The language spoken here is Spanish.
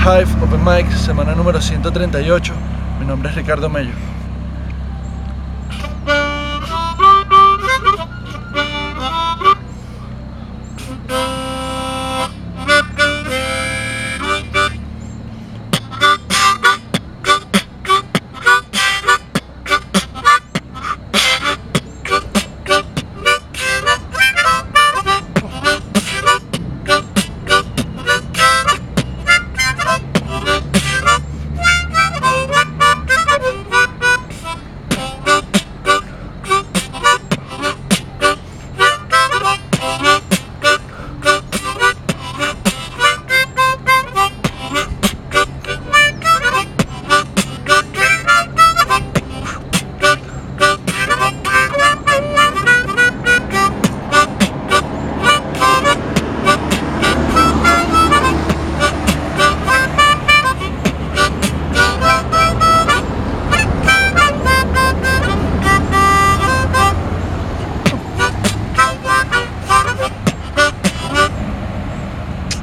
Hive Open Mic, semana número 138. Mi nombre es Ricardo Mello.